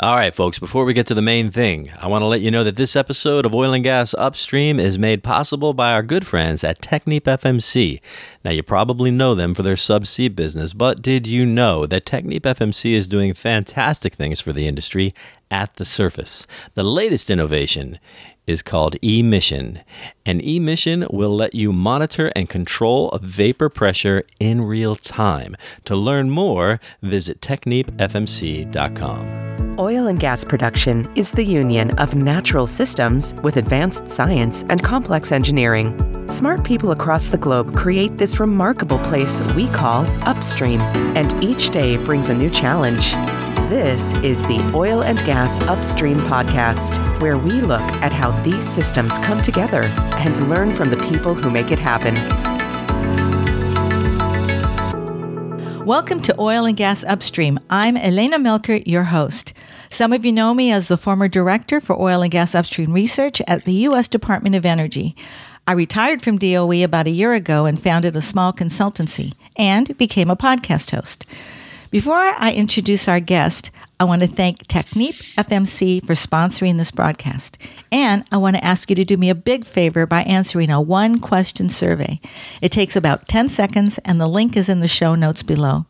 All right, folks, before we get to the main thing, I want to let you know that this episode of Oil and Gas Upstream is made possible by our good friends at Technip FMC. Now, you probably know them for their subsea business, but did you know that Technip FMC is doing fantastic things for the industry at the surface? The latest innovation is called emission. And emission will let you monitor and control vapor pressure in real time. To learn more, visit technipfmc.com. Oil and gas production is the union of natural systems with advanced science and complex engineering. Smart people across the globe create this remarkable place we call upstream, and each day brings a new challenge. This is the Oil and Gas Upstream Podcast, where we look at how these systems come together and learn from the people who make it happen. Welcome to Oil and Gas Upstream. I'm Elena Melchert, your host. Some of you know me as the former director for oil and gas upstream research at the U.S. Department of Energy. I retired from DOE about a year ago and founded a small consultancy and became a podcast host. Before I introduce our guest, I want to thank Technip FMC for sponsoring this broadcast. And I want to ask you to do me a big favor by answering a one question survey. It takes about 10 seconds, and the link is in the show notes below.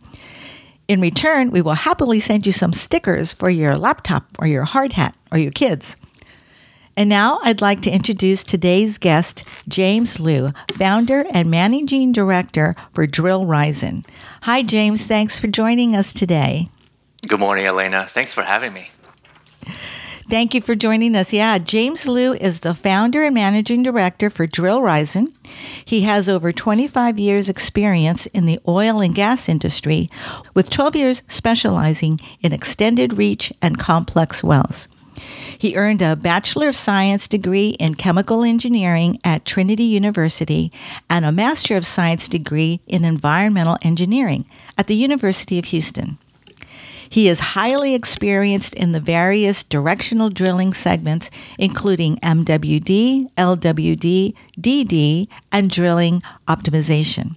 In return, we will happily send you some stickers for your laptop or your hard hat or your kids. And now I'd like to introduce today's guest, James Liu, founder and managing director for Drillrizon. Hi, James. Thanks for joining us today. Good morning, Elena. Thanks for having me. Thank you for joining us. Yeah, James Liu is the founder and managing director for Drillrizon. He has over 25 years experience in the oil and gas industry with 12 years specializing in extended reach and complex wells. He earned a Bachelor of Science degree in Chemical Engineering at Trinity University and a Master of Science degree in Environmental Engineering at the University of Houston. He is highly experienced in the various directional drilling segments, including MWD, LWD, DD, and drilling optimization.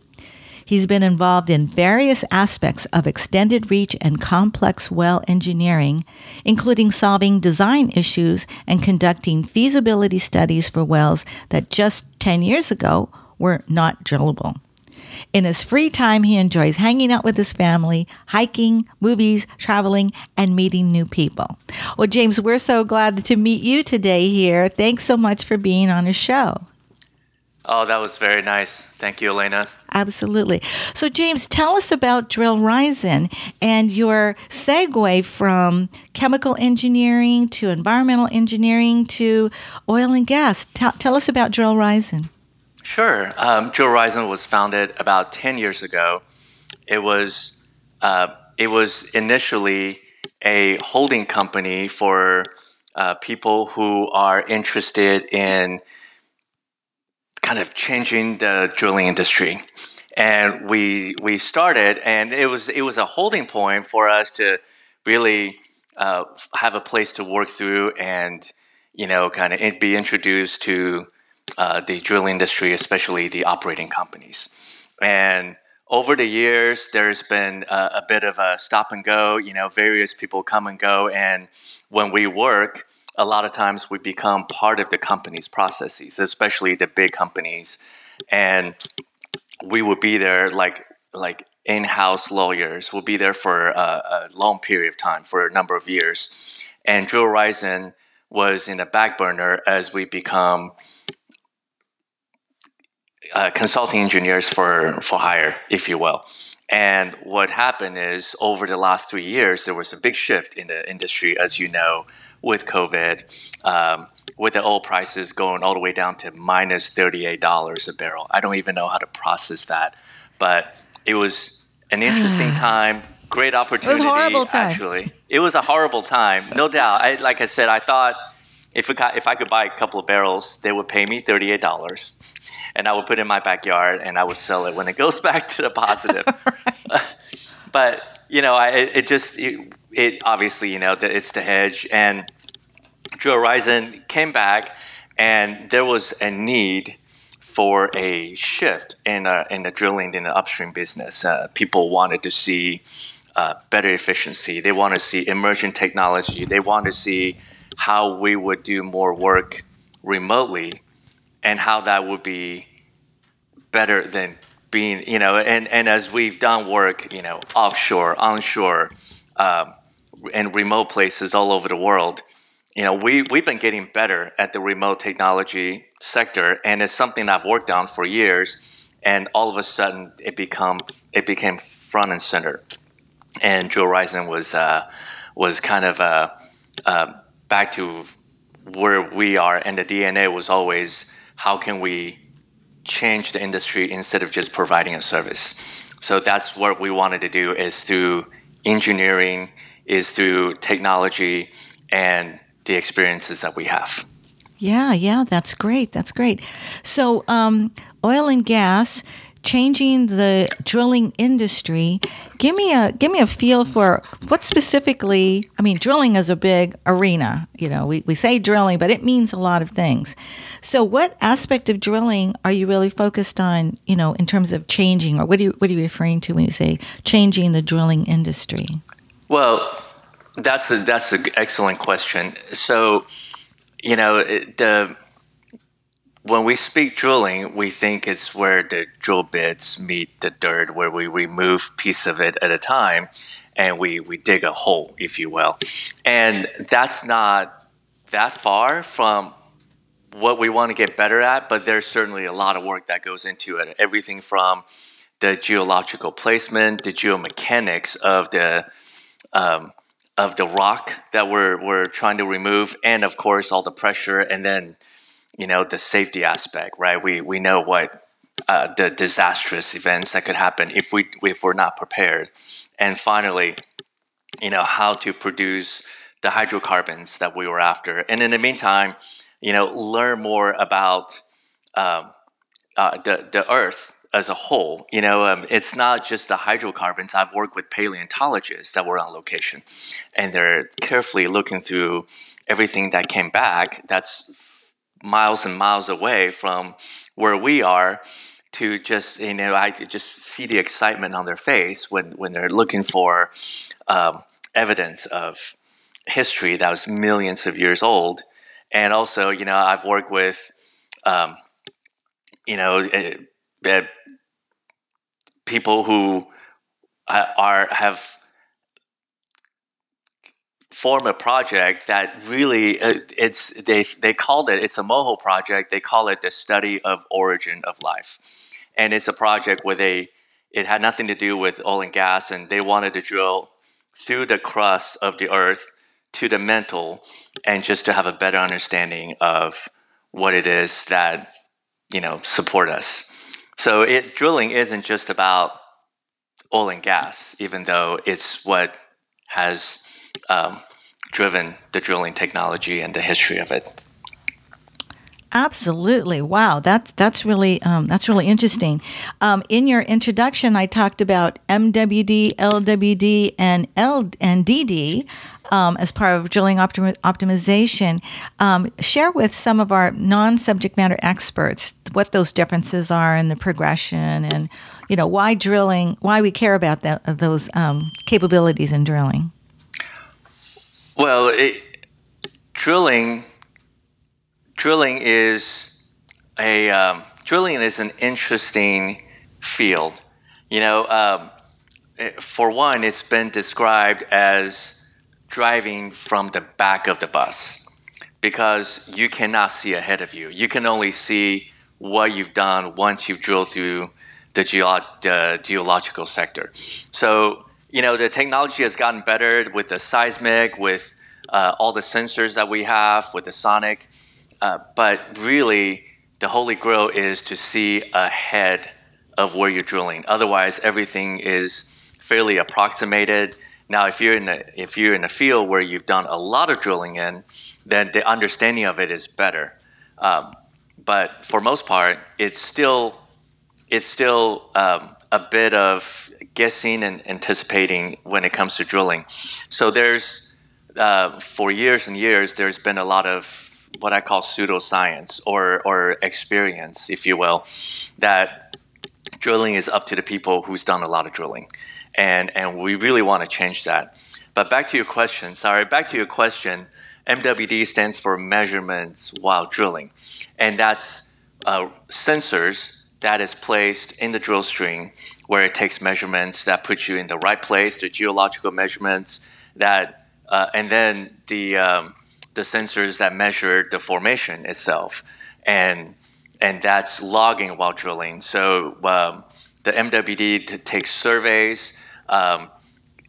He's been involved in various aspects of extended reach and complex well engineering, including solving design issues and conducting feasibility studies for wells that just 10 years ago were not drillable. In his free time, he enjoys hanging out with his family, hiking, movies, traveling, and meeting new people. Well, James, we're so glad to meet you today here. Thanks so much for being on the show. Oh, that was very nice. Thank you, Elena. Absolutely. So, James, tell us about Drillrizon and your segue from chemical engineering to environmental engineering to oil and gas. T- tell us about Drillrizon. Sure. Um, Drillrizon was founded about 10 years ago. It was, uh, it was initially a holding company for uh, people who are interested in kind of changing the drilling industry. And we we started, and it was it was a holding point for us to really uh, have a place to work through, and you know, kind of be introduced to uh, the drill industry, especially the operating companies. And over the years, there's been a, a, bit of a stop and go. You know, various people come and go, and when we work, a lot of times we become part of the company's processes, especially the big companies, and we would be there like like in-house lawyers. We'll be there for a, a long period of time, for a number of years, and Drillrizon was in the back burner as we become uh, consulting engineers for for hire, if you will. And what happened is over the last three years, there was a big shift in the industry, as you know, with COVID, um, with the oil prices going all the way down to minus $38 a barrel. I don't even know how to process that, but it was an interesting time. Great opportunity. It was a horrible time. Actually, it was a horrible time, no doubt. I, like I said, I thought if, got, if I could buy a couple of barrels, they would pay me thirty-eight dollars and I would put it in my backyard and I would sell it when it goes back to the positive. right. but you know, I, it just it, it, obviously you know that it's the hedge and Drill Horizon came back and there was a need for a shift in uh, in the drilling in the upstream business. Uh, people wanted to see uh, better efficiency. They want to see emerging technology. They want to see how we would do more work remotely and how that would be better than being, you know, and, and as we've done work, you know, offshore, onshore, um, and remote places all over the world, you know, we, we've been getting better at the remote technology sector, and it's something I've worked on for years, and all of a sudden it become it became front and center, and Drill Horizon was uh, was kind of uh, uh, back to where we are, and the DNA was always how can we change the industry instead of just providing a service. So that's what we wanted to do is through engineering, is through technology, and the experiences that we have. Yeah, yeah, that's great. That's great. So, um, oil and gas changing the drilling industry. Give me a give me a feel for what specifically. I mean, drilling is a big arena. You know, we, we say drilling, but it means a lot of things. So, what aspect of drilling are you really focused on? You know, in terms of changing, or what do you what are you referring to when you say changing the drilling industry? Well, that's a that's an excellent question. So, you know, the when we speak drilling, we think it's where the drill bits meet the dirt, where we remove piece of it at a time, and we we dig a hole, if you will. And that's not that far from what we want to get better at, but there's certainly a lot of work that goes into it. Everything from the geological placement, the geomechanics of the um, of the rock that we're we're trying to remove, and of course all the pressure, and then you know the safety aspect, right? We we know what uh, the disastrous events that could happen if we if we're not prepared, and finally, you know how to produce the hydrocarbons that we were after, and in the meantime, you know learn more about um, uh, the the Earth as a whole. You know, um, it's not just the hydrocarbons. I've worked with paleontologists that were on location, and they're carefully looking through everything that came back. That's miles and miles away from where we are. To just you know, I just see the excitement on their face when when they're looking for um, evidence of history that was millions of years old. And also, you know, I've worked with, um, you know, uh, people who are have form a project that really uh, it's they they called it it's a moho project they call it the study of origin of life. And it's a project where they it had nothing to do with oil and gas and they wanted to drill through the crust of the earth to the mantle and just to have a better understanding of what it is that you know support us. So it, drilling isn't just about oil and gas, even though it's what has um, driven the drilling technology and the history of it. Absolutely. Wow, that's that's really um, that's really interesting. Um, in your introduction, I talked about MWD, LWD, and L and DD um, as part of drilling optimi- optimization. Um, share with some of our non-subject matter experts what those differences are in the progression, and you know why drilling, why we care about that, those um, capabilities in drilling. Well, it, drilling drilling is a um, drilling is an interesting field. You know, um, for one, it's been described as driving from the back of the bus because you cannot see ahead of you. You can only see what you've done once you've drilled through the, geo- the geological sector. So, you know, the technology has gotten better with the seismic, with uh, all the sensors that we have, with the sonic. Uh, but really, the holy grail is to see ahead of where you're drilling. Otherwise, everything is fairly approximated. Now, if you're in a, if you're in a field where you've done a lot of drilling in, then the understanding of it is better. Um, but for most part, it's still it's still um, a bit of guessing and anticipating when it comes to drilling. So there's uh, for years and years, there's been a lot of what I call pseudoscience or, or experience, if you will, that drilling is up to the people who's done a lot of drilling. and and we really want to change that. But back to your question. Sorry, back to your question. MWD stands for measurements while drilling, and that's uh, sensors that is placed in the drill string where it takes measurements that put you in the right place, the geological measurements that, uh, and then the um, the sensors that measure the formation itself, and and that's logging while drilling. So um, the MWD takes surveys, um,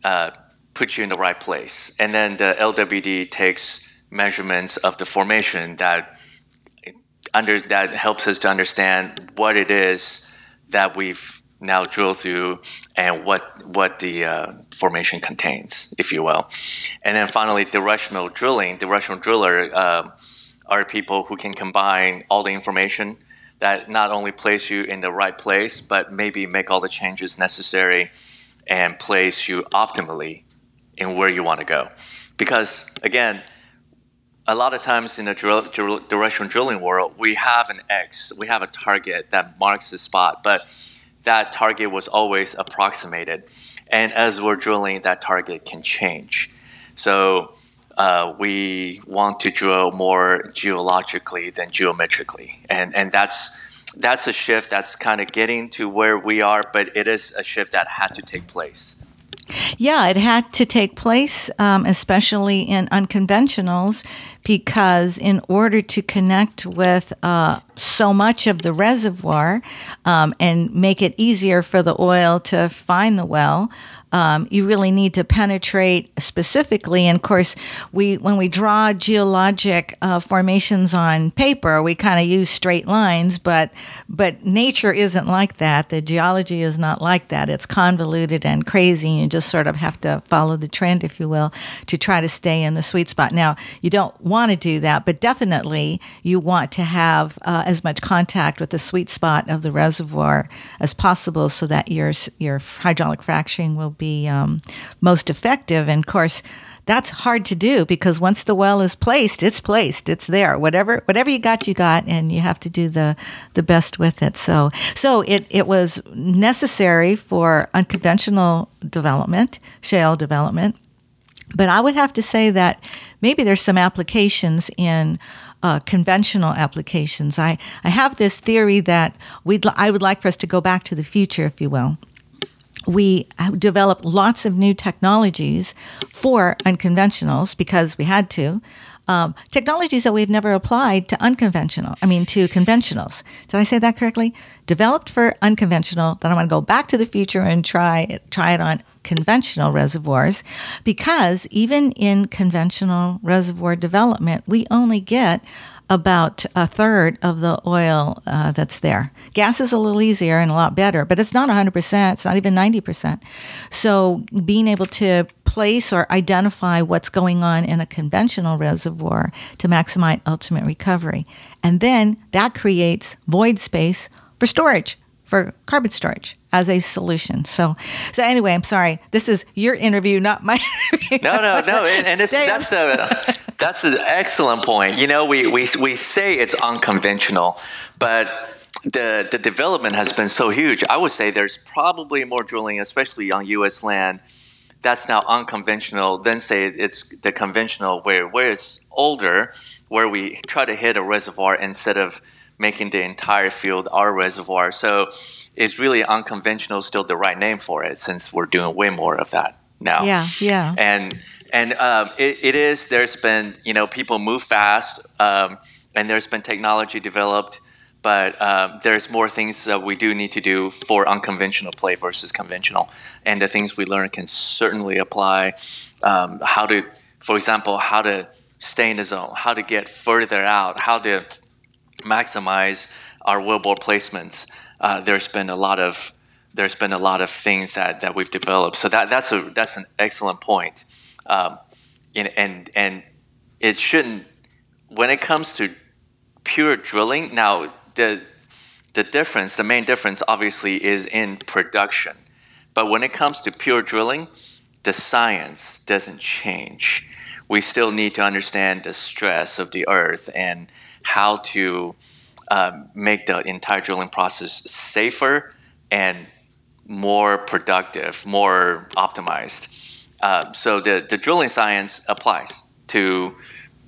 uh, puts you in the right place, and then the LWD takes measurements of the formation that under that helps us to understand what it is that we've now drilled through and what what the uh, formation contains, if you will. And then finally, directional drilling. The directional driller uh, are people who can combine all the information that not only place you in the right place, but maybe make all the changes necessary and place you optimally in where you want to go. Because again, a lot of times in the drill, drill, directional drilling world, we have an X, we have a target that marks the spot, but that target was always approximated. And as we're drilling, that target can change. So uh, we want to drill more geologically than geometrically, and and that's that's a shift that's kind of getting to where we are, but it is a shift that had to take place. Yeah, it had to take place, um, especially in unconventionals, because in order to connect with uh, so much of the reservoir um, and make it easier for the oil to find the well, um, you really need to penetrate specifically. And of course, we when we draw geologic uh, formations on paper, we kind of use straight lines, but but nature isn't like that. The geology is not like that. It's convoluted and crazy. And you just sort of have to follow the trend, if you will, to try to stay in the sweet spot. Now, you don't want to do that, but definitely you want to have uh, as much contact with the sweet spot of the reservoir as possible, so that your your hydraulic fracturing will be um, most effective. And of course, that's hard to do because once the well is placed, it's placed, it's there. Whatever whatever you got, you got, and you have to do the the best with it. So so it it was necessary for unconventional development, shale development. But I would have to say that maybe there's some applications in uh, conventional applications. I, I have this theory that we'd, I would like for us to go back to the future, if you will we developed lots of new technologies for unconventionals because we had to. Um, technologies that we've never applied to unconventional, I mean, to conventionals. Did I say that correctly? Developed for unconventional, then I'm going to go back to the future and try, try it on conventional reservoirs because even in conventional reservoir development, we only get about a third of the oil uh, that's there. Gas is a little easier and a lot better, but it's not 100%, it's not even 90%. So being able to place or identify what's going on in a conventional reservoir to maximize ultimate recovery. And then that creates void space for storage for carbon storage as a solution. So, so anyway, I'm sorry. This is your interview, not my. no, no, no, and, and that's a that's an excellent point. You know, we we we say it's unconventional, but the the development has been so huge. I would say there's probably more drilling, especially on U.S. land, that's now unconventional than say it's the conventional where where it's older, where we try to hit a reservoir instead of making the entire field our reservoir. So it's really unconventional, still the right name for it, since we're doing way more of that now. Yeah, yeah. And and um, it, it is. There's been you know people move fast, um, and there's been technology developed, but um, there's more things that we do need to do for unconventional play versus conventional. And the things we learn can certainly apply. Um, how to, for example, how to stay in the zone, how to get further out, how to maximize our wellbore placements. Uh, there's been a lot of there's been a lot of things that, that we've developed. So that that's a that's an excellent point. Um, and, and and it shouldn't when it comes to pure drilling. Now the the difference, the main difference, obviously, is in production. But when it comes to pure drilling, the science doesn't change. We still need to understand the stress of the earth and how to um, make the entire drilling process safer and more productive, more optimized. Uh, so the, the drilling science applies to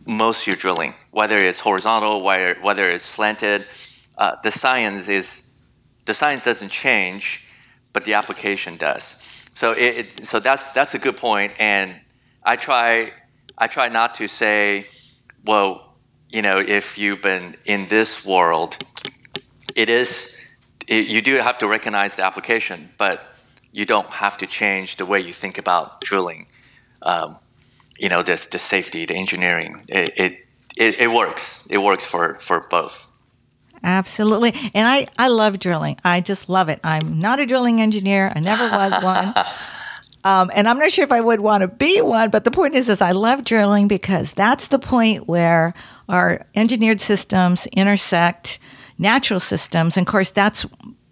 most of your drilling, whether it's horizontal, whether, whether it's slanted. Uh, the science is the science doesn't change, but the application does. So it, it, so that's that's a good point, and I try I try not to say, well, you know, if you've been in this world, it is it, you do have to recognize the application, but you don't have to change the way you think about drilling. Um, you know, the, the safety, the engineering. It, it, it, it works. It works for, for both. Absolutely. And I, I love drilling. I just love it. I'm not a drilling engineer. I never was one. Um, and I'm not sure if I would want to be one, but the point is, is I love drilling because that's the point where our engineered systems intersect natural systems. And of course, that's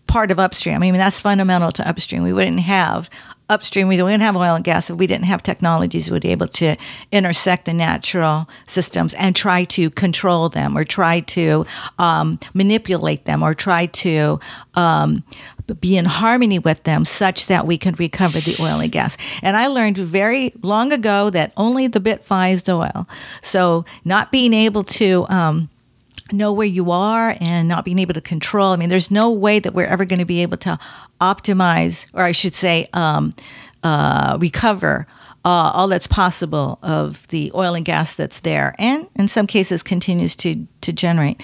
part of upstream. I mean, that's fundamental to upstream. We wouldn't have upstream, we wouldn't have oil and gas if we didn't have technologies that would be able to intersect the natural systems and try to control them or try to um, manipulate them or try to um, be in harmony with them such that we can recover the oil and gas. And I learned very long ago that only the bit finds oil. So not being able to um, know where you are and not being able to control. I mean, there's no way that we're ever going to be able to optimize, or I should say, um, uh, recover uh, all that's possible of the oil and gas that's there, and in some cases continues to to generate.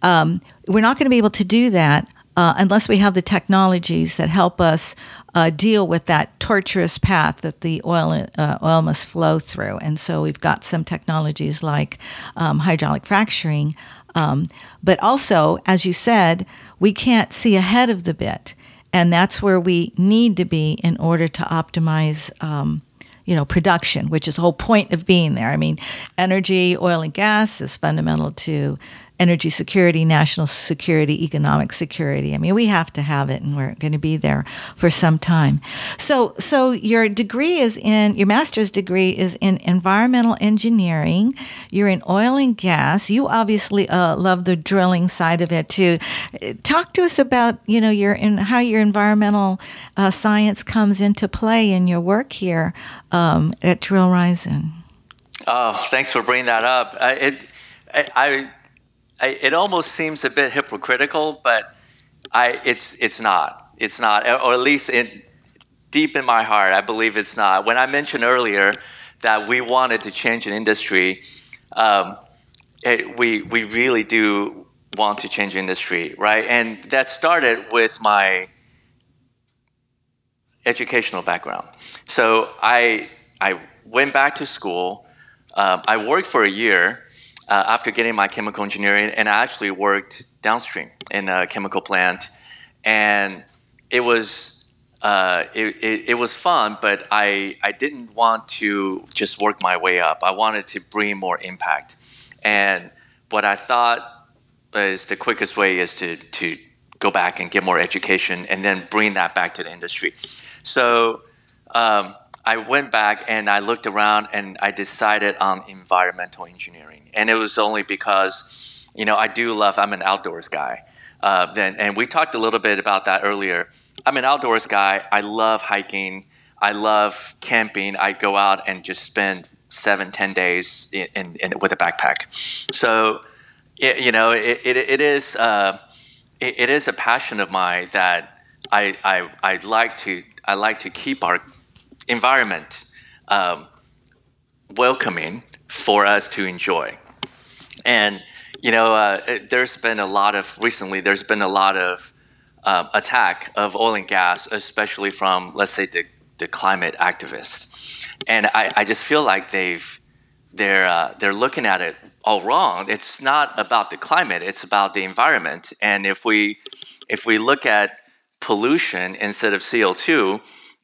Um, we're not going to be able to do that uh, unless we have the technologies that help us uh, deal with that tortuous path that the oil uh, oil must flow through. And so we've got some technologies like um, hydraulic fracturing um, but also, as you said, we can't see ahead of the bit, and that's where we need to be in order to optimize. Um, you know, production, which is the whole point of being there. I mean, energy, oil and gas is fundamental to energy security, national security, economic security. I mean, we have to have it, and we're going to be there for some time. So, so your degree is in your master's degree is in environmental engineering. You're in oil and gas. You obviously uh, love the drilling side of it too. Talk to us about you know your in how your environmental uh, science comes into play in your work here um, at Drillrizon. Oh, thanks for bringing that up. It, I, I I, it almost seems a bit hypocritical, but I, it's, it's not. It's not, or at least in, deep in my heart, I believe it's not. When I mentioned earlier that we wanted to change an industry, um, it, we, we really do want to change industry, right? And that started with my educational background. So I, I went back to school. Um, I worked for a year uh, after getting my chemical engineering, and I actually worked downstream in a chemical plant, and it was uh, it, it, it, was fun, but I I didn't want to just work my way up. I wanted to bring more impact, and what I thought is the quickest way is to to go back and get more education, and then bring that back to the industry. So. Um, I went back and I looked around and I decided on environmental engineering. And it was only because, you know, I do love, I'm an outdoors guy. Uh, then, and we talked a little bit about that earlier. I'm an outdoors guy. I love hiking. I love camping. I go out and just spend seven, ten days in, in, in with a backpack. So, it, you know, it, it, it is uh, it, it is a passion of mine that I, I I like to I like to keep our environment um, welcoming for us to enjoy. And you know, uh, there's been a lot of recently. There's been a lot of um, attack of oil and gas, especially from let's say the, the climate activists. And I, I just feel like they've they're uh, they're looking at it all wrong. It's not about the climate; it's about the environment. And if we if we look at pollution instead of CO two,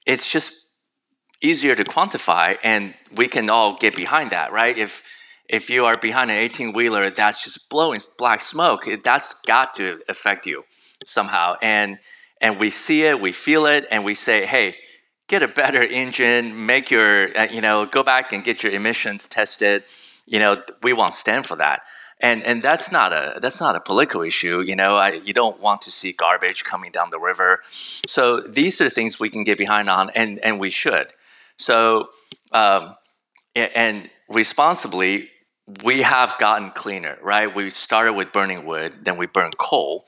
it's just easier to quantify and we can all get behind that right if if you are behind an 18 wheeler that's just blowing black smoke that's got to affect you somehow and and we see it we feel it and we say hey get a better engine make your uh, you know go back and get your emissions tested you know we won't stand for that and and that's not a that's not a political issue. You know, I, you don't want to see garbage coming down the river. So these are things we can get behind on, and and we should. So um, and responsibly, we have gotten cleaner, right? We started with burning wood, then we burn coal.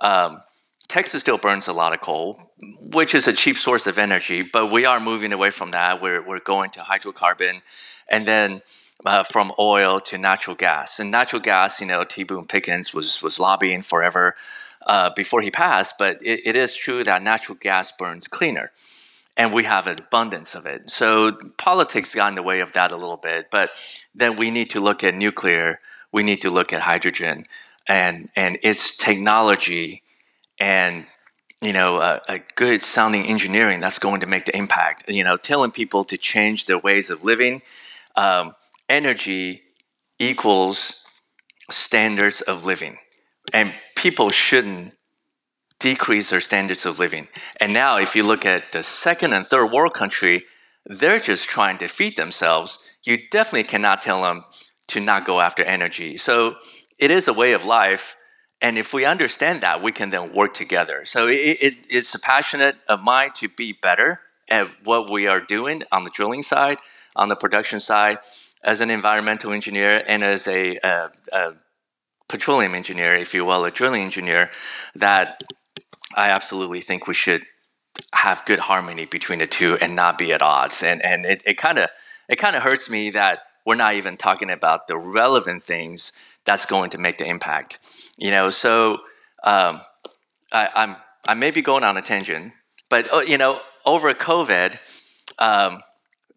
Um, Texas still burns a lot of coal, which is a cheap source of energy, but we are moving away from that. We're, we're going to hydrocarbon and then uh, from oil to natural gas. And natural gas, you know, T. Boone Pickens was, was lobbying forever uh, before he passed, but it, it is true that natural gas burns cleaner. And we have an abundance of it. So politics got in the way of that a little bit. But then we need to look at nuclear, we need to look at hydrogen and, and its technology and you know, a, a, good sounding engineering that's going to make the impact. You know, telling people to change their ways of living. Um, energy equals standards of living, and people shouldn't decrease their standards of living. And now, if you look at the second and third world country, they're just trying to feed themselves. You definitely cannot tell them to not go after energy. So it is a way of life and if we understand that, we can then work together. So it, it, it's a passionate of mine to be better at what we are doing on the drilling side, on the production side, as an environmental engineer and as a, a, a petroleum engineer, if you will, a drilling engineer, that I absolutely think we should have good harmony between the two and not be at odds. And and it kind of it kind of hurts me that we're not even talking about the relevant things that's going to make the impact. You know, so um, I, I'm I may be going on a tangent, but uh, you know, over COVID, um,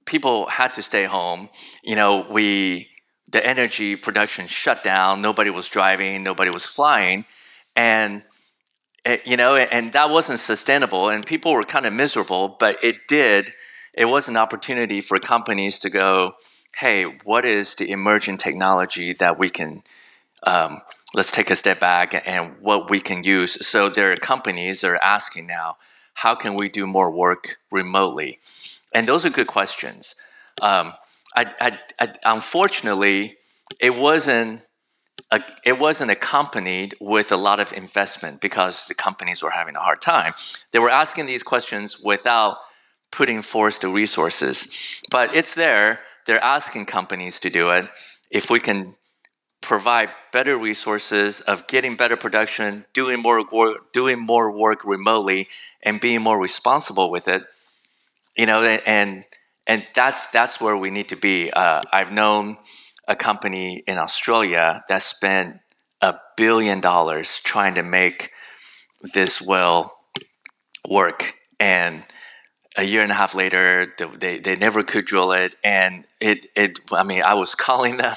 people had to stay home. You know, we the energy production shut down. Nobody was driving. Nobody was flying, and you know, and that wasn't sustainable. And people were kind of miserable. But it did. It was an opportunity for companies to go, "Hey, what is the emerging technology that we can um, let's take a step back and what we can use. So there are companies that are asking now, how can we do more work remotely? And those are good questions. Um, I, I, I, unfortunately, it wasn't it wasn't accompanied with a lot of investment because the companies were having a hard time. They were asking these questions without putting forth the resources, but it's there. They're asking companies to do it. If we can provide better resources of getting better production, doing more work, doing more work remotely, and being more responsible with it. You know, and and that's that's where we need to be. Uh, I've known a company in Australia that spent a billion dollars trying to make this well work, and a year and a half later, they, they never could drill it. And it, it, I mean, I was calling them.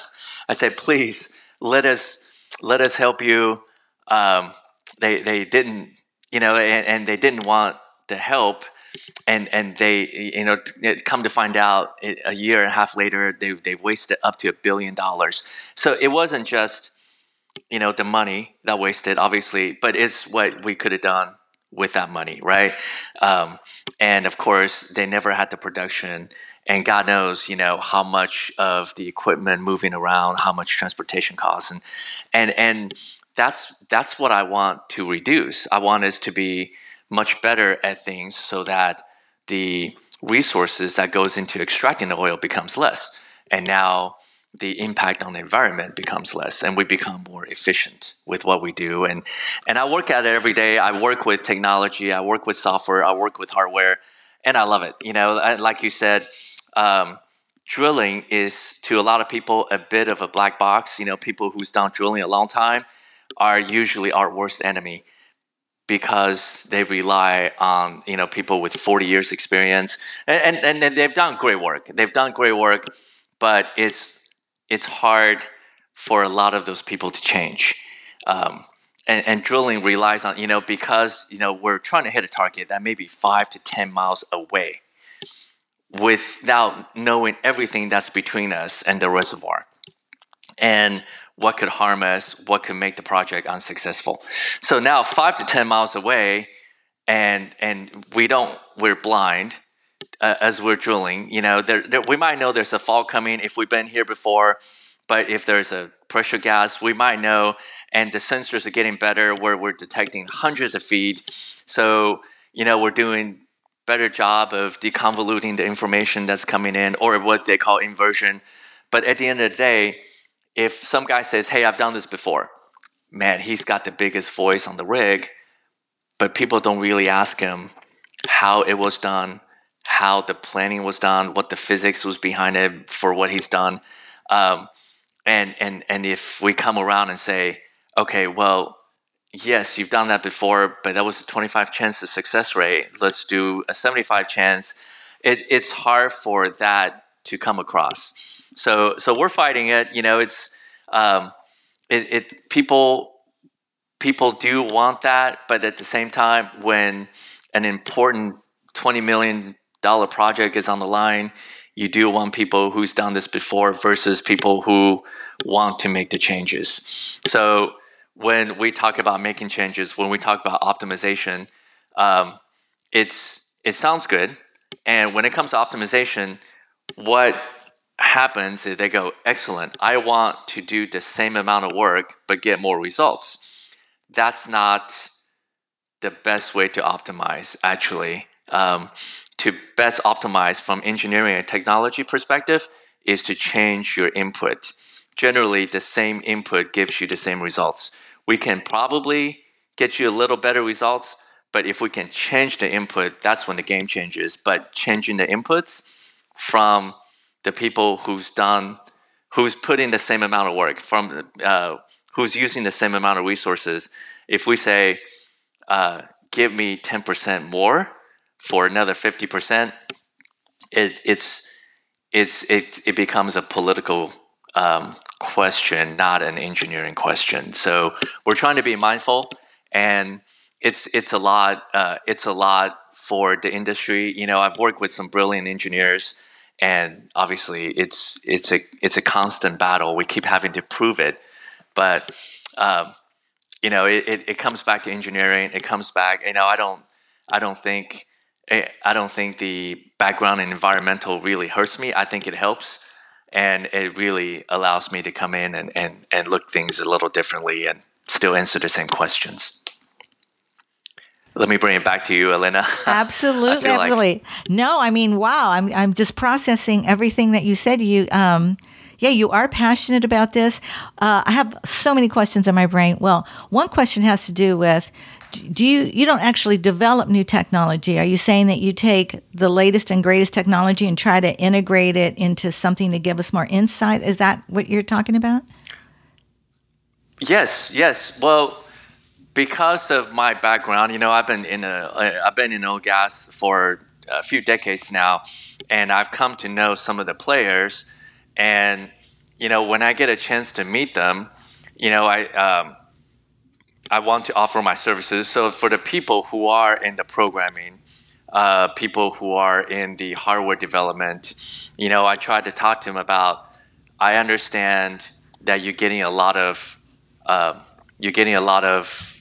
I said, please let us, let us help you. Um, they, they didn't, you know, and, and they didn't want the help. And, and they, you know, come to find out a year and a half later, they, they wasted up to a billion dollars. So it wasn't just, you know, the money that wasted, obviously, but it's what we could have done with that money, right? Um, and of course, they never had the production. And God knows, you know, how much of the equipment moving around, how much transportation costs, and and and that's that's what I want to reduce. I want us to be much better at things so that the resources that goes into extracting the oil becomes less. And now the impact on the environment becomes less and we become more efficient with what we do. And and I work at it every day. I work with technology. I work with software. I work with hardware and I love it. You know like you said um, drilling is to a lot of people a bit of a black box. You know people who's done drilling a long time are usually our worst enemy because they rely on you know people with 40 years experience and, and, and they've done great work they've done great work but it's it's hard for a lot of those people to change. Um, and, and, drilling relies on, you know, because, you know, we're trying to hit a target that may be five to 10 miles away without knowing everything that's between us and the reservoir. And what could harm us, what could make the project unsuccessful. So now five to 10 miles away, and, and we don't, we're blind, uh, as we're drilling. You know, there, there, we might know there's a fault coming if we've been here before, but if there's a pressure gas, we might know, and the sensors are getting better where we're detecting hundreds of feet. So, you know, we're doing better job of deconvoluting the information that's coming in or what they call inversion. But at the end of the day, if some guy says, Hey, I've done this before, man, he's got the biggest voice on the rig, but people don't really ask him how it was done, how the planning was done, what the physics was behind it for what he's done. Um, and, and, and if we come around and say, okay, well, yes, you've done that before, but that was a 25 chance of success rate. Let's do a 75 chance. It, it's hard for that to come across. So, so we're fighting it. You know, it's um, it, it people people do want that, but at the same time, when an important 20 million dollar project is on the line, you do want people who's done this before versus people who want to make the changes. So when we talk about making changes, when we talk about optimization, um, it's it sounds good. And when it comes to optimization, what happens is they go, excellent, I want to do the same amount of work but get more results. That's not the best way to optimize, actually. Um, to best optimize from engineering and technology perspective is to change your input. Generally, the same input gives you the same results we can probably get you a little better results. But if we can change the input, that's when the game changes. But changing the inputs from the people who's done, who's put in the same amount of work, from uh, who's using the same amount of resources. If we say, uh, give me 10% more for another 50%, it, it's, it's, it, it becomes a political um, question, not an engineering question. So we're trying to be mindful, and it's it's a lot. Uh, it's a lot for the industry. You know, I've worked with some brilliant engineers, and obviously, it's it's a it's a constant battle. We keep having to prove it, but um, you know, it, it, it comes back to engineering. It comes back. You know, I don't I don't think. I don't think the background in environmental really hurts me. I think it helps and it really allows me to come in and, and, and look things a little differently and still answer the same questions let me bring it back to you, Elena. absolutely, absolutely. Like... No, I mean, wow. I'm I'm just processing everything that you said. You, um, yeah, you are passionate about this. Uh, I have so many questions in my brain. Well, one question has to do with do you you don't actually develop new technology are you saying that you take the latest and greatest technology and try to integrate it into something to give us more insight is that what you're talking about yes yes well because of my background you know i've been in a i've been in oil gas for a few decades now and i've come to know some of the players and you know when i get a chance to meet them you know i um, I want to offer my services. So for the people who are in the programming, uh, people who are in the hardware development, you know, I try to talk to them about. I understand that you're getting a lot of uh, you're getting a lot of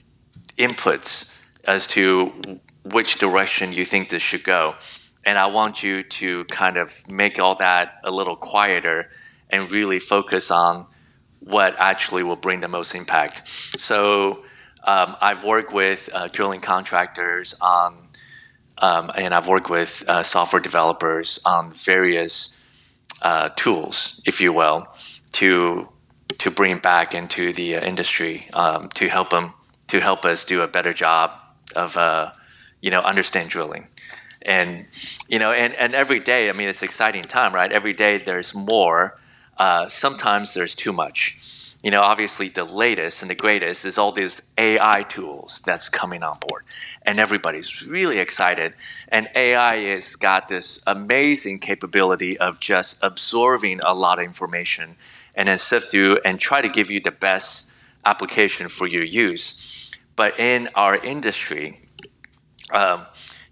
inputs as to which direction you think this should go, and I want you to kind of make all that a little quieter and really focus on what actually will bring the most impact. So um, I've worked with uh, drilling contractors on, um, and I've worked with uh, software developers on various uh, tools, if you will, to to bring back into the uh, industry um, to help them to help us do a better job of uh, you know understand drilling. And you know, and, and every day, I mean, it's exciting time, right? Every day there's more. Uh, sometimes there's too much you know, obviously the latest and the greatest is all these AI tools that's coming on board. And everybody's really excited. And AI has got this amazing capability of just absorbing a lot of information and then sift through and try to give you the best application for your use. But in our industry, um,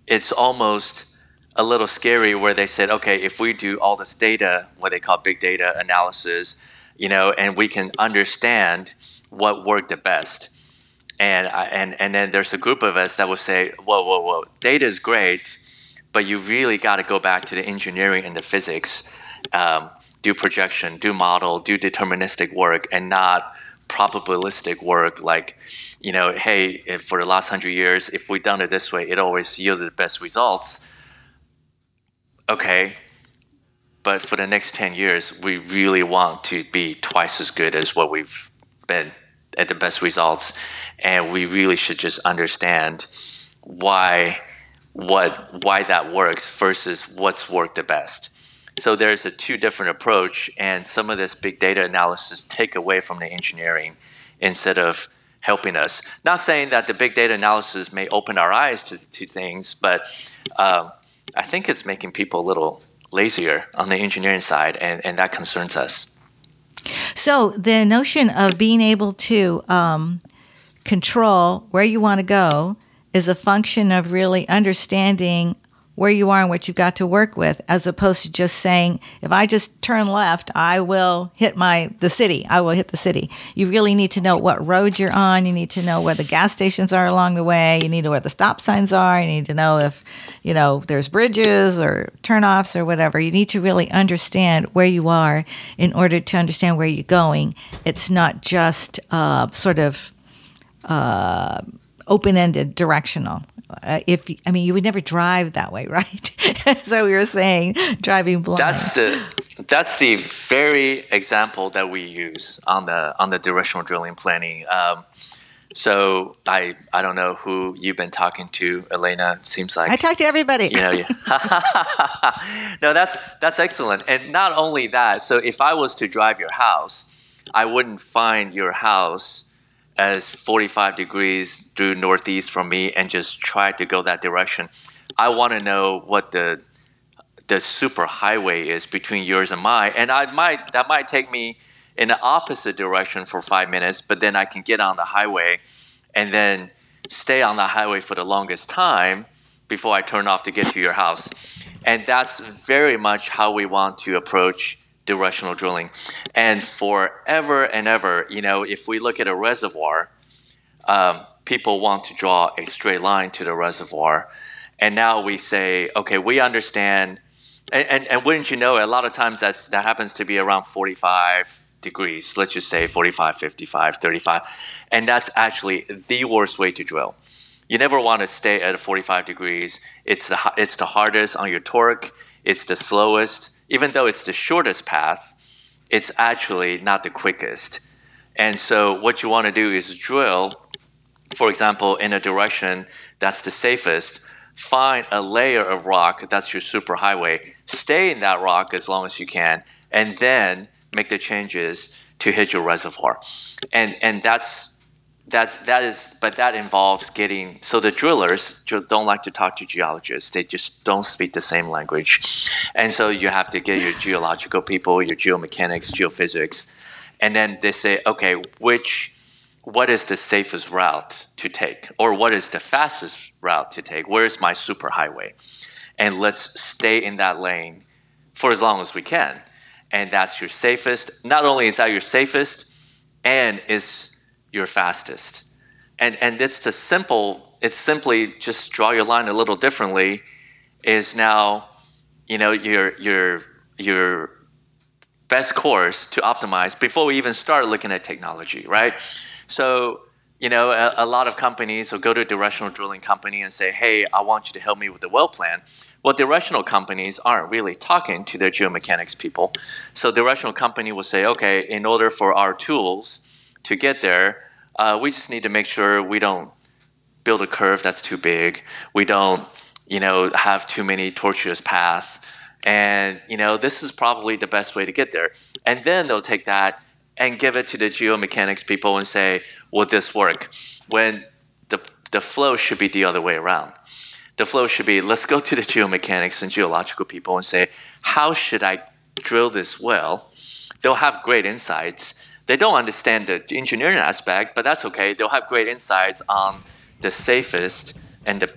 it's almost a little scary where they said, okay, if we do all this data, what they call big data analysis, you know, and we can understand what worked the best. And and and then there's a group of us that will say, whoa, whoa, whoa, data is great, but you really got to go back to the engineering and the physics. Um, do projection, do model, do deterministic work, and not probabilistic work like you know hey for the last 100 years if we've done it this way it always yielded the best results. Okay. But for the next 10 years we really want to be twice as good as what we've been at the best results. And we really should just understand why what why that works versus what's worked the best. So there's a two different approach, and some of this big data analysis take away from the engineering instead of helping us. Not saying that the big data analysis may open our eyes to, to things, but um, I think it's making people a little lazier on the engineering side, and, and that concerns us. So the notion of being able to um, control where you want to go is a function of really understanding where you are and what you've got to work with as opposed to just saying if i just turn left i will hit my the city. I will hit the city. You really need to know what road you're on. You need to know where the gas stations are along the way. You need to know where the stop signs are. You need to know if you know there's bridges or turnoffs or whatever. You need to really understand where you are in order to understand where you're going. It's not just uh, sort of uh, open-ended directional uh, if I mean, you would never drive that way, right? so we were saying driving blind. That's the that's the very example that we use on the on the directional drilling planning. Um, so I I don't know who you've been talking to, Elena. Seems like I talk to everybody. You know, yeah. no, that's that's excellent. And not only that, so if I was to drive your house, I wouldn't find your house as 45 degrees due northeast from me and just try to go that direction. I want to know what the the super highway is between yours and mine, and I might that might take me in the opposite direction for five minutes, but then I can get on the highway and then stay on the highway for the longest time before I turn off to get to your house. And that's very much how we want to approach directional drilling. And forever and ever, you know, if we look at a reservoir, um, people want to draw a straight line to the reservoir. And now we say, okay, we understand. And, and, and wouldn't you know, a lot of times that's, that happens to be around 45 degrees, let's just say 45, 55, 35. And that's actually the worst way to drill. You never want to stay at 45 degrees. It's the, it's the hardest on your torque, it's the slowest even though it's the shortest path, it's actually not the quickest. And so, what you want to do is drill, for example, in a direction that's the safest. Find a layer of rock that's your superhighway. Stay in that rock as long as you can, and then make the changes to hit your reservoir. And and that's that that is but that involves getting so the drillers don't like to talk to geologists. They just don't speak the same language. And so you have to get your geological people your geomechanics geophysics and then they say okay which what is the safest route to take? Or what is the fastest route to take? Where is my superhighway? And let's stay in that lane for as long as we can. And that's your safest not only is that your safest and is your fastest. And and it's the simple, it's simply just draw your line a little differently, is now, you know, your your your best course to optimize before we even start looking at technology, right? So, you know, a, a, lot of companies will go to a directional drilling company and say, hey, I want you to help me with the well plan. Well, directional companies aren't really talking to their geomechanics people. So, the directional company will say, okay, in order for our tools to get there, uh, we just need to make sure we don't build a curve that's too big. We don't, you know, have too many tortuous paths. And, you know, this is probably the best way to get there. And then they'll take that and give it to the geomechanics people and say, will this work? When the, the flow should be the other way around. The flow should be, let's go to the geomechanics and geological people and say, how should I drill this well? They'll have great insights they don't understand the engineering aspect, but that's okay. They'll have great insights on the safest and the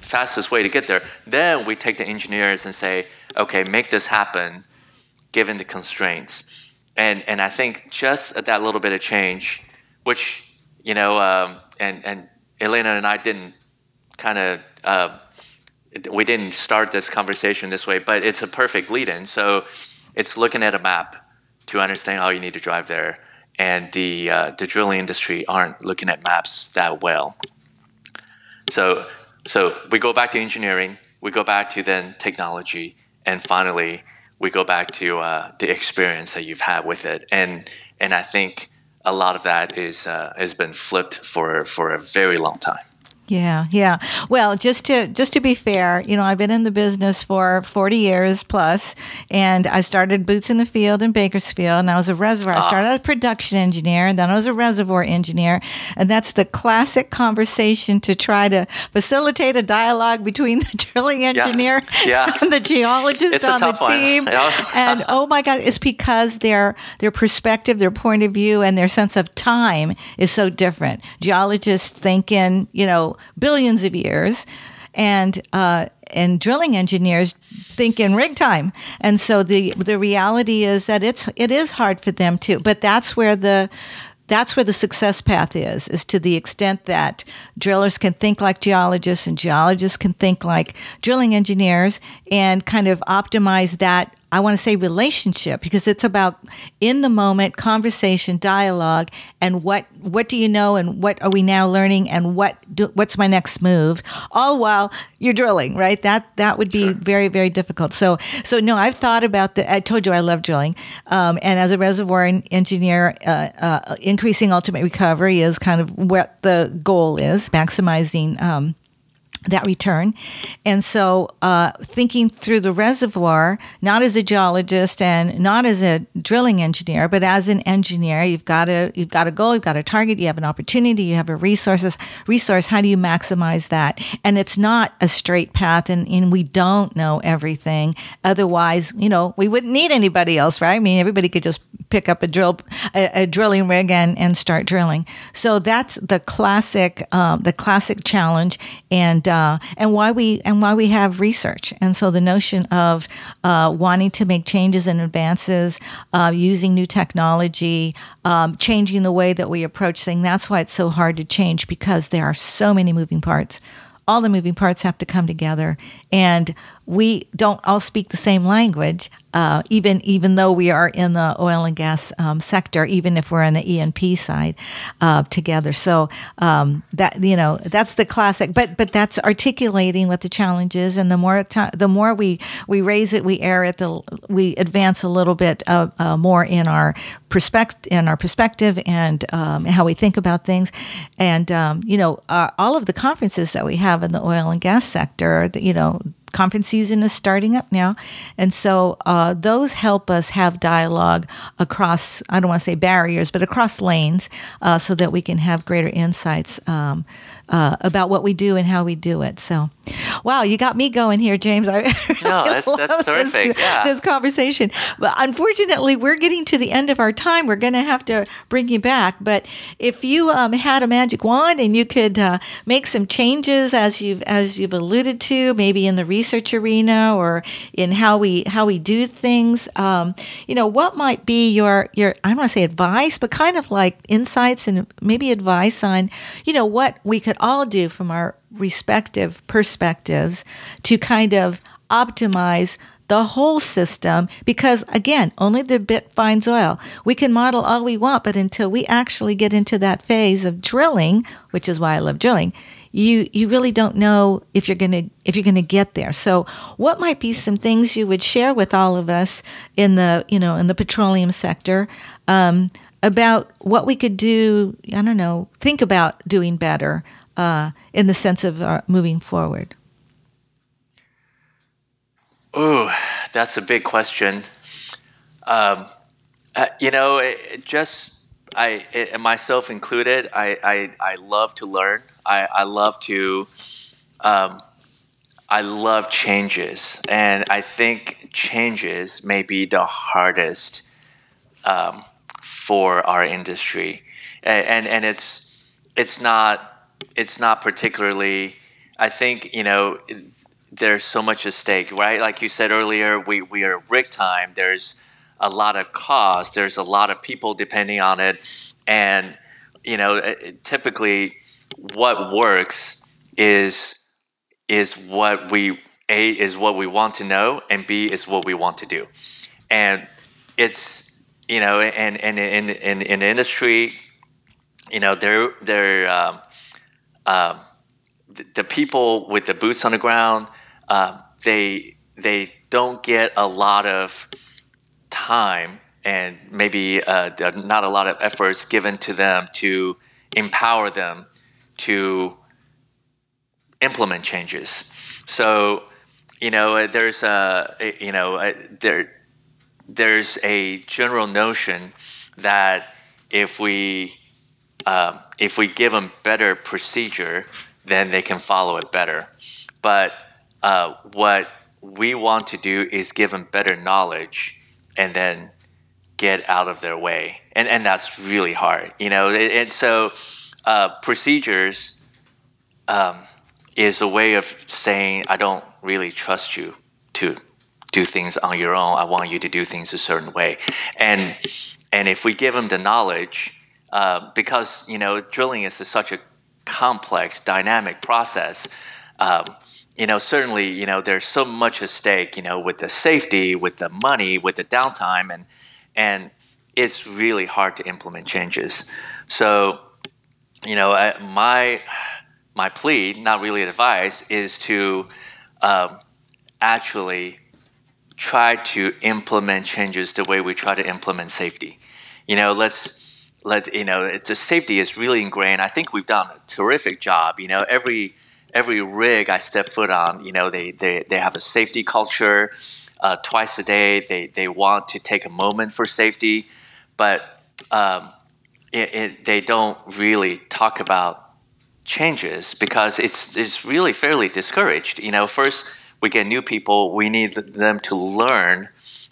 fastest way to get there. Then we take the engineers and say, okay, make this happen given the constraints. And, and I think just that little bit of change, which, you know, um, and, and Elena and I didn't kind of, uh, we didn't start this conversation this way, but it's a perfect lead in. So it's looking at a map to understand how you need to drive there. And the uh, the drilling industry aren't looking at maps that well. So so we go back to engineering, we go back to then technology, and finally we go back to uh, the experience that you've had with it. And and I think a lot of that is uh, has been flipped for for a very long time. Yeah, yeah. Well, just to just to be fair, you know, I've been in the business for 40 years plus, and I started boots in the field in Bakersfield, and I was a reservoir. I started as a production engineer, and then I was a reservoir engineer, and that's the classic conversation to try to facilitate a dialogue between the drilling engineer Yeah. and the geologist It's on the team. Yeah. and oh my God, it's because their their perspective, their point of view, and their sense of time is so different. Geologists think in you know billions of years, and uh, and drilling engineers think in rig time. And so the the reality is that it's it is hard for them too. But that's where the that's where the success path is is to the extent that drillers can think like geologists and geologists can think like drilling engineers and kind of optimize that I want to say relationship because it's about in the moment conversation dialogue and what what do you know and what are we now learning and what do, what's my next move? All while you're drilling right? That that would be very very difficult. So so no I've thought about the I told you I love drilling um, and as a reservoir engineer uh, uh, increasing ultimate recovery is kind of what the goal is maximizing um, that return. And so, uh, thinking through the reservoir, not as a geologist and not as a drilling engineer, but as an engineer, you've got a you've got a goal, you've got a target, you have an opportunity, you have a resources resource. How do you maximize that? And it's not a straight path, and, and we don't know everything. Otherwise, you know, we wouldn't need anybody else, right? I mean, everybody could just pick up a drill a, a drilling rig and, and start drilling. So that's the classic um, the classic challenge and uh, and why we and why we have research. And so the notion of uh, wanting to make changes and advances, uh, using new technology, um, changing the way that we approach things. That's why it's so hard to change because there are so many moving parts. All the moving parts have to come together, and we don't all speak the same language. Uh, even even though we are in the oil and gas um, sector, even if we're on the E and P side uh, together, so um, that you know that's the classic. But but that's articulating what the challenge is, and the more ti the more we we raise it, we air it, the we advance a little bit uh, uh, more in our perspective in our perspective and um, how we think about things, and um, you know uh, all of the conferences that we have in the oil and gas sector, you know conference season is starting up now. And so uh, those help us have dialogue across, I don't want to say barriers, but across lanes uh, so that we can have greater insights um, uh, about what we do and how we do it. So, wow, you got me going here, James. I No, that's- that's this- terrific. Yeah. This conversation. But unfortunately, we're getting to the end of our time. We're going to have to bring you back. But if you um, had a magic wand and you could uh, make some changes, as you've as you've alluded to, maybe in the research arena or in how we how we do things, um, you know, what might be your your I don't want to say advice, but kind of like insights and maybe advice on, you know, what we could all do from our respective perspectives to kind of optimize the whole system because again only the bit finds oil. We can model all we want but until we actually get into that phase of drilling which is why i love drilling you you really don't know if you're going to if you're going to get there. So what might be some things you would share with all of us in the you know in the petroleum sector um, about what we could do i don't know think about doing better uh, in the sense of uh, moving forward Ooh, that's a big question. Um, uh, you know, it, it just I it, myself included. I, I I love to learn. I I love to. Um, I love changes, and I think changes may be the hardest um, for our industry, and, and and it's it's not it's not particularly. I think you know there's so much at stake, right? Like you said earlier, we, we are rig time. There's a lot of cost. There's a lot of people depending on it, and you know, typically, what works is is what we a is what we want to know, and b is what we want to do. and it's you know, and and in in in the industry, you know, they're they're um, um, the, people with the boots on the ground, uh, they they don't get a lot of time and maybe uh, not a lot of efforts given to them to empower them to implement changes. So, you know, there's a, you know, there, there's a general notion that if we, um, if we give them better procedure, then they can follow it better. But uh, what we want to do is give them better knowledge and then get out of their way. And, and that's really hard, you know. And so uh, procedures um, is a way of saying, I don't really trust you to do things on your own. I want you to do things a certain way. And, and if we give them the knowledge, uh, because, you know, drilling is such a complex, dynamic process, um, you know, certainly, you know, there's so much at stake, you know, with the safety, with the money, with the downtime, and and it's really hard to implement changes. So, you know, my my plea, not really advice, is to um, actually try to implement changes the way we try to implement safety. You know, let's let you know the safety is really ingrained. I think we've done a terrific job. You know, every every rig I step foot on, you know, they they, they have a safety culture. Uh, twice a day, they they want to take a moment for safety, but um, it, it, they don't really talk about changes because it's it's really fairly discouraged. You know, first we get new people, we need them to learn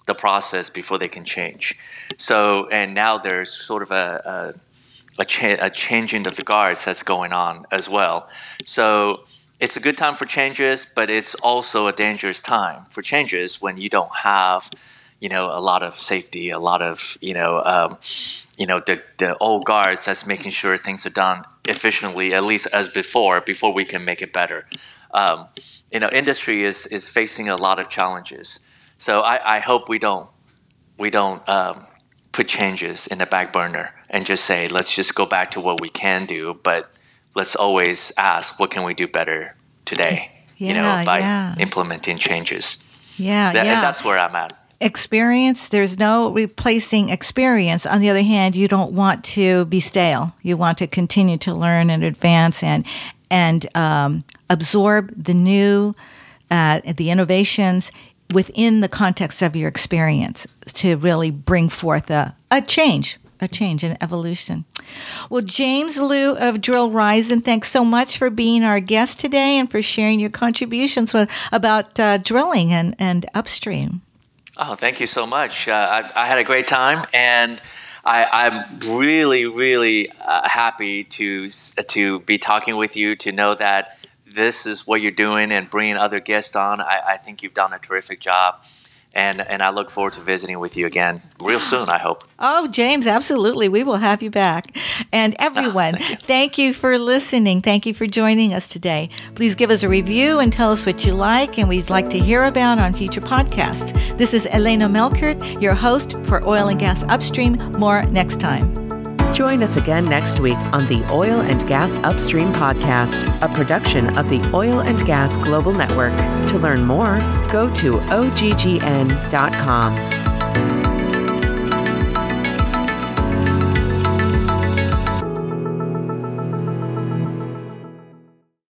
the process before they can change. So, and now there's sort of a, a, a, cha- a changing of the guards that's going on as well. So, it's a good time for changes, but it's also a dangerous time for changes when you don't have, you know, a lot of safety, a lot of, you know, um, you know, the, the old guards that's making sure things are done efficiently, at least as before, before we can make it better. Um, you know, industry is, is facing a lot of challenges. So I, I hope we don't we don't um, put changes in the back burner and just say let's just go back to what we can do, but let's always ask what can we do better today. Yeah, you know, by yeah. implementing changes. Yeah, that, yeah. And that's where I'm at. Experience, there's no replacing experience. On the other hand, you don't want to be stale. You want to continue to learn and advance and and um, absorb the new, uh, the innovations within the context of your experience to really bring forth a, a change, a change, an evolution. Well, James Liu of Drillrizon, thanks so much for being our guest today and for sharing your contributions with, about uh, drilling and, and upstream. Oh, thank you so much. Uh, I, I, had a great time, and I, am really, really uh, happy to to be talking with you. To know that this is what you're doing and bringing other guests on, I, I think you've done a terrific job and and I look forward to visiting with you again real soon. I hope. Oh, James, absolutely, we will have you back. And everyone, oh, thank, you. thank, you. for listening. Thank you for joining us today. Please give us a review and tell us what you like and we'd like to hear about on future podcasts. This is Elena Melchert, your host for Oil and Gas Upstream. More next time. Join us again next week on the Oil and Gas Upstream podcast, a production of the Oil and Gas Global Network. To learn more, go to oggn.com.